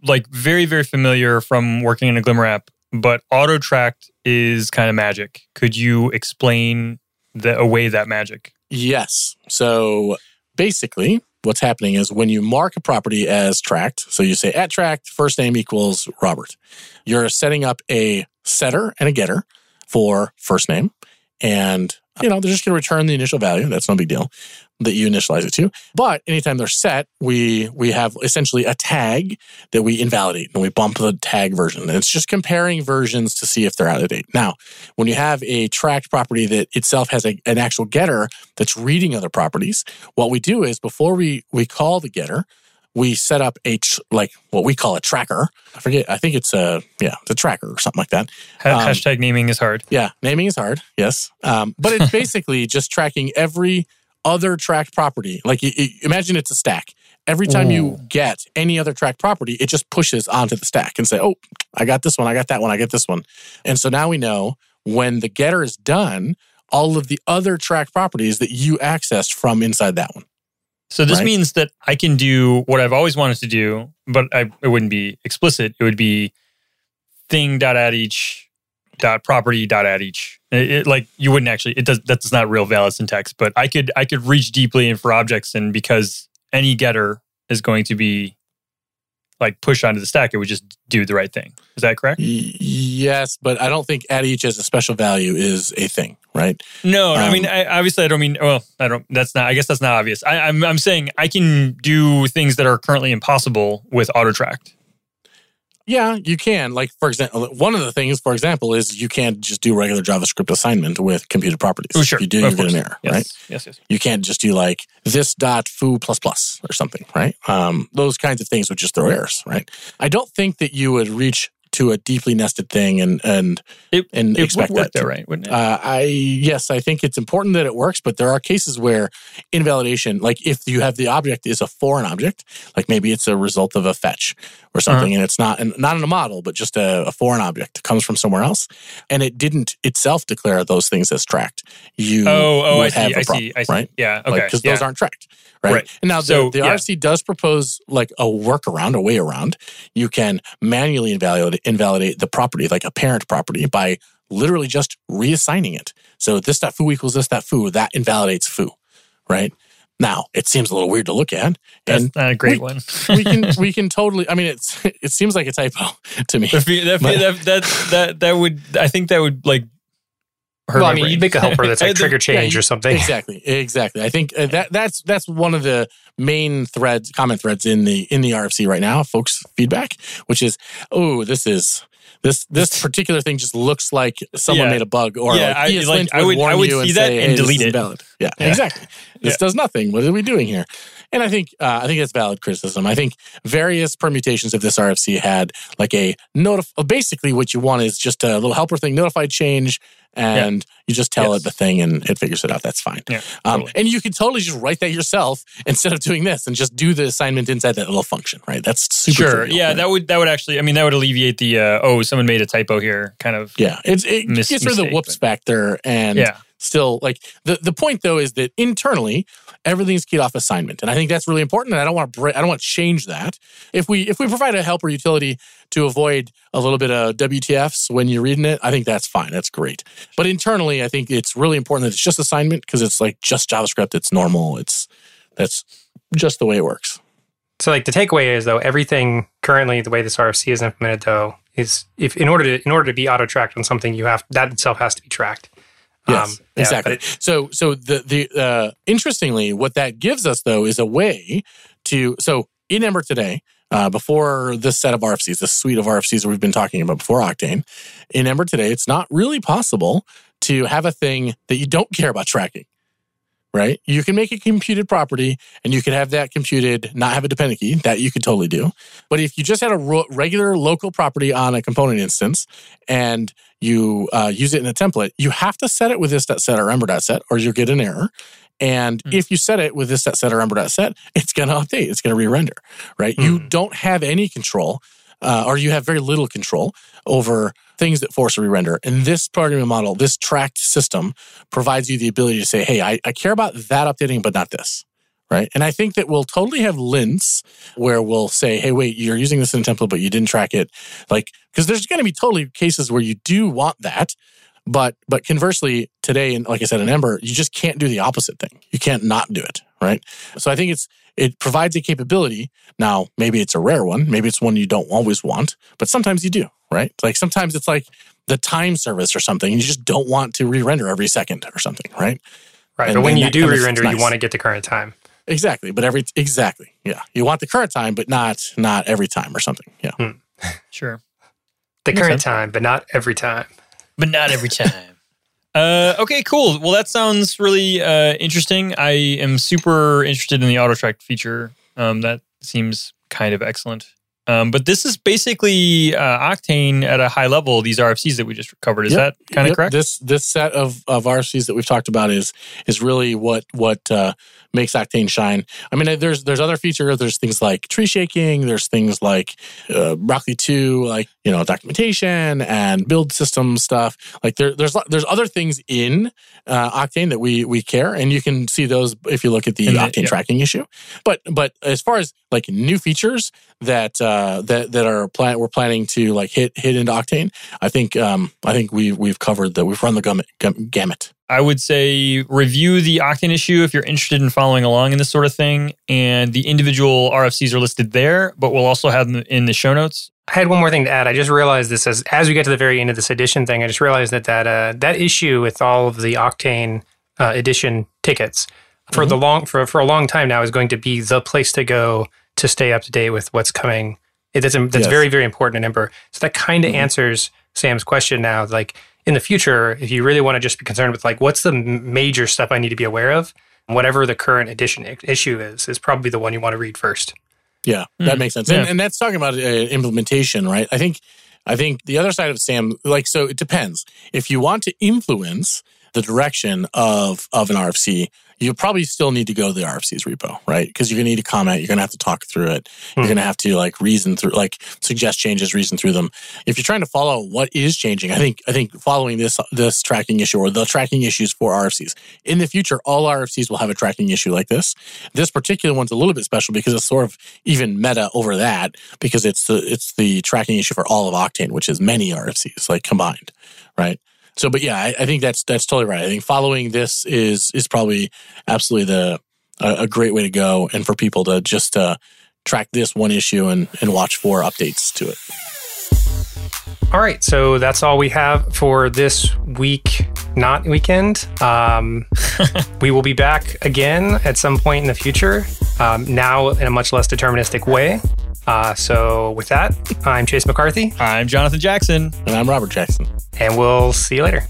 like very very familiar from working in a Glimmer app but auto tracked is kind of magic. Could you explain the away that magic? Yes. So basically, what's happening is when you mark a property as tracked, so you say at tracked, first name equals Robert, you're setting up a setter and a getter for first name. And you know, they're just going to return the initial value. That's no big deal that you initialize it to. But anytime they're set, we we have essentially a tag that we invalidate and we bump the tag version. And it's just comparing versions to see if they're out of date. Now, when you have a tracked property that itself has a, an actual getter that's reading other properties, what we do is before we we call the getter, we set up a tr- like what we call a tracker. I forget. I think it's a yeah, it's a tracker or something like that. Um, Hashtag naming is hard. Yeah, naming is hard. Yes, um, but it's basically just tracking every other tracked property. Like imagine it's a stack. Every time Ooh. you get any other tracked property, it just pushes onto the stack and say, "Oh, I got this one. I got that one. I get this one." And so now we know when the getter is done, all of the other tracked properties that you accessed from inside that one. So this right? means that I can do what I've always wanted to do, but I, it wouldn't be explicit. It would be thing dot add each dot property dot add each. It, it, like you wouldn't actually. It does. That's not real valid syntax. But I could I could reach deeply in for objects, and because any getter is going to be like push onto the stack, it would just do the right thing. Is that correct? Y- yes, but I don't think add each as a special value is a thing right? No, um, I mean, I, obviously, I don't mean. Well, I don't. That's not. I guess that's not obvious. I, am I'm, I'm saying I can do things that are currently impossible with AutoTract. Yeah, you can. Like for example, one of the things, for example, is you can't just do regular JavaScript assignment with computed properties. Oh, sure. If you do, you get an error, yes. right? Yes, yes. You can't just do like this dot foo plus plus or something, right? Um, those kinds of things would just throw errors, right? I don't think that you would reach to a deeply nested thing and and It- and It expect would work that. to- right? Wouldn't it? Uh, I yes, I think it's important that it works, but there are cases where invalidation, like if you have the object is a foreign object, like maybe it's a result of a fetch or something, and it's not and not in a model, but just a, a foreign object comes from somewhere else, and it didn't itself declare those things as tracked. You oh, oh, I have see. a I problem, see. I see. right? Yeah. Okay. because yeah. those aren't tracked, right? Right. And now So, the, the yeah. RFC does propose like a workaround, a way around. You can manually invalidate invalidate the property, like a parent property, by literally just reassigning it. So this dot foo equals this dot foo, that invalidates foo, right? Now it seems a little weird to look at, That's and not a great we- one. we can we can totally. I mean, it's it seems like a typo to me. that, that, But- that, that, that, that would, I think that would like hurt well, I mean, brain. you'd make a helper that's I like trigger change you- or something. Exactly, exactly. I think uh, that that's that's one of the main threads, comment threads in the in the RFC right now, folks. Feedback, which is, oh, this is this this particular thing just looks like someone Yeah. made a bug, or Yeah, like, I- like, I would- I would see that say, and "Hey, delete it." Valid. Yeah, Yeah. exactly. This does nothing. What are we doing here? And I think uh, I think it's valid criticism. I think various permutations of this RFC had like a notif- Basically, what you want is just a little helper thing, notified change, and you just tell Yes. it the thing, and it figures it out. That's fine. Yeah, Um, and you could totally just write that yourself instead of doing this, and just do the assignment inside that little function. Right? That's super. Sure. trivial, Yeah, right? that would that would actually. I mean, that would alleviate the uh, oh, someone made a typo here. Kind of. Yeah, it's it Mis- gets rid of the whoops but- factor, and Yeah. Still like the the point though is that internally everything's keyed off assignment, and I think that's really important. And I don't want to I don't want to change that. If we if we provide a helper utility to avoid a little bit of WTFs when you're reading it, I think that's fine. That's great. But internally, I think it's really important that it's just assignment because it's like just JavaScript. It's normal. It's that's just the way it works. So like the takeaway is though everything currently the way this RFC is implemented though is if in order to in order to be auto tracked on something you have that itself has to be tracked. Yes, Um, yeah, exactly. it- so, so the the uh, interestingly, what that gives us though is a way to so in Ember today, uh, before this set of RFCs, this suite of RFCs that we've been talking about before Octane, in Ember today, it's not really possible to have a thing that you don't care about tracking. Right? You can make a computed property and you could have that computed, not have a dependent key. That you could totally do. But if you just had a regular local property on a component instance and you uh, use it in a template, you have to set it with this set or ember.set or you'll get an error. And Hmm. if you set it with this set or ember.set, it's going to update, it's going to re-render, right? You Hmm. don't have any control uh, or you have very little control over things that force a re-render. And this programming model, this tracked system provides you the ability to say, hey, I, I care about that updating, but not this. Right. And I think that we'll totally have lints where we'll say, hey, wait, you're using this in a template, but you didn't track it. Like, because there's going to be totally cases where you do want that. But but conversely, today, and like I said, in Ember, you just can't do the opposite thing. You can't not do it, right? So I think it's it provides a capability. Now, maybe it's a rare one, maybe it's one you don't always want, but sometimes you do, right? Like sometimes it's like the time service or something. You just don't want to re-render every second or something, right? Right. And but when you do re-render, it's you want to get the current time. Exactly, but every exactly, yeah. You want the current time, but not not every time or something. Yeah. Sure. The current sense. time, but not every time. but not every time. uh, okay, cool. Well, that sounds really uh, interesting. I am super interested in the auto track feature. Um, that seems kind of excellent. Um, but this is basically uh, Octane at a high level. These RFCs that we just covered. Is Yep. that kind of Yep, correct? This this set of of RFCs that we've talked about is is really what what uh, makes Octane shine. I mean, there's there's other features. There's things like tree shaking. There's things like uh, Broccoli two, like you know documentation and build system stuff. Like there there's there's other things in uh, Octane that we we care, and you can see those if you look at the Octane yeah. tracking issue. But but as far as like new features that uh, that that are plan we're planning to like hit hit into Octane, I think um, I think we we've covered that. We've run the gamut. gamut. I would say review the Octane issue if you're interested in following along in this sort of thing. And the individual RFCs are listed there, but we'll also have them in the show notes. I had one more thing to add. I just realized this as as we get to the very end of this edition thing. I just realized that that uh, that issue with all of the Octane uh, edition tickets for the long for for a long time now is going to be the place to go to stay up to date with what's coming. It, that's that's Yes. very very important in Ember. So that kind of Mhm. answers Sam's question now. Like in the future, if you really want to just be concerned with like what's the major stuff I need to be aware of, whatever the current edition i- issue is, is probably the one you want to read first. Yeah, that Mm, makes sense. yeah. And, and that's talking about uh, implementation, right? I think I think the other side of Sam, like, so it depends. If you want to influence the direction of of an RFC, you probably still need to go to the RFC's repo, right? Because you're gonna need to comment, you're gonna have to talk through it, you're Hmm. gonna have to like reason through, like suggest changes, reason through them. If you're trying to follow what is changing, I think I think following this this tracking issue or the tracking issues for RFCs in the future, all RFCs will have a tracking issue like this. This particular one's a little bit special because it's sort of even meta over that because it's the it's the tracking issue for all of Octane, which is many RFCs like combined, right? So, but yeah, I, I think that's that's totally right. I think following this is is probably absolutely the a, a great way to go, and for people to just uh, track this one issue and and watch for updates to it. All right, so that's all we have for this week, not weekend. Um, we will be back again at some point in the future, um, now in a much less deterministic way. Uh, so, with that, I'm Chase McCarthy, I'm Jonathan Jackson. And I'm Robert Jackson. and we'll see you later.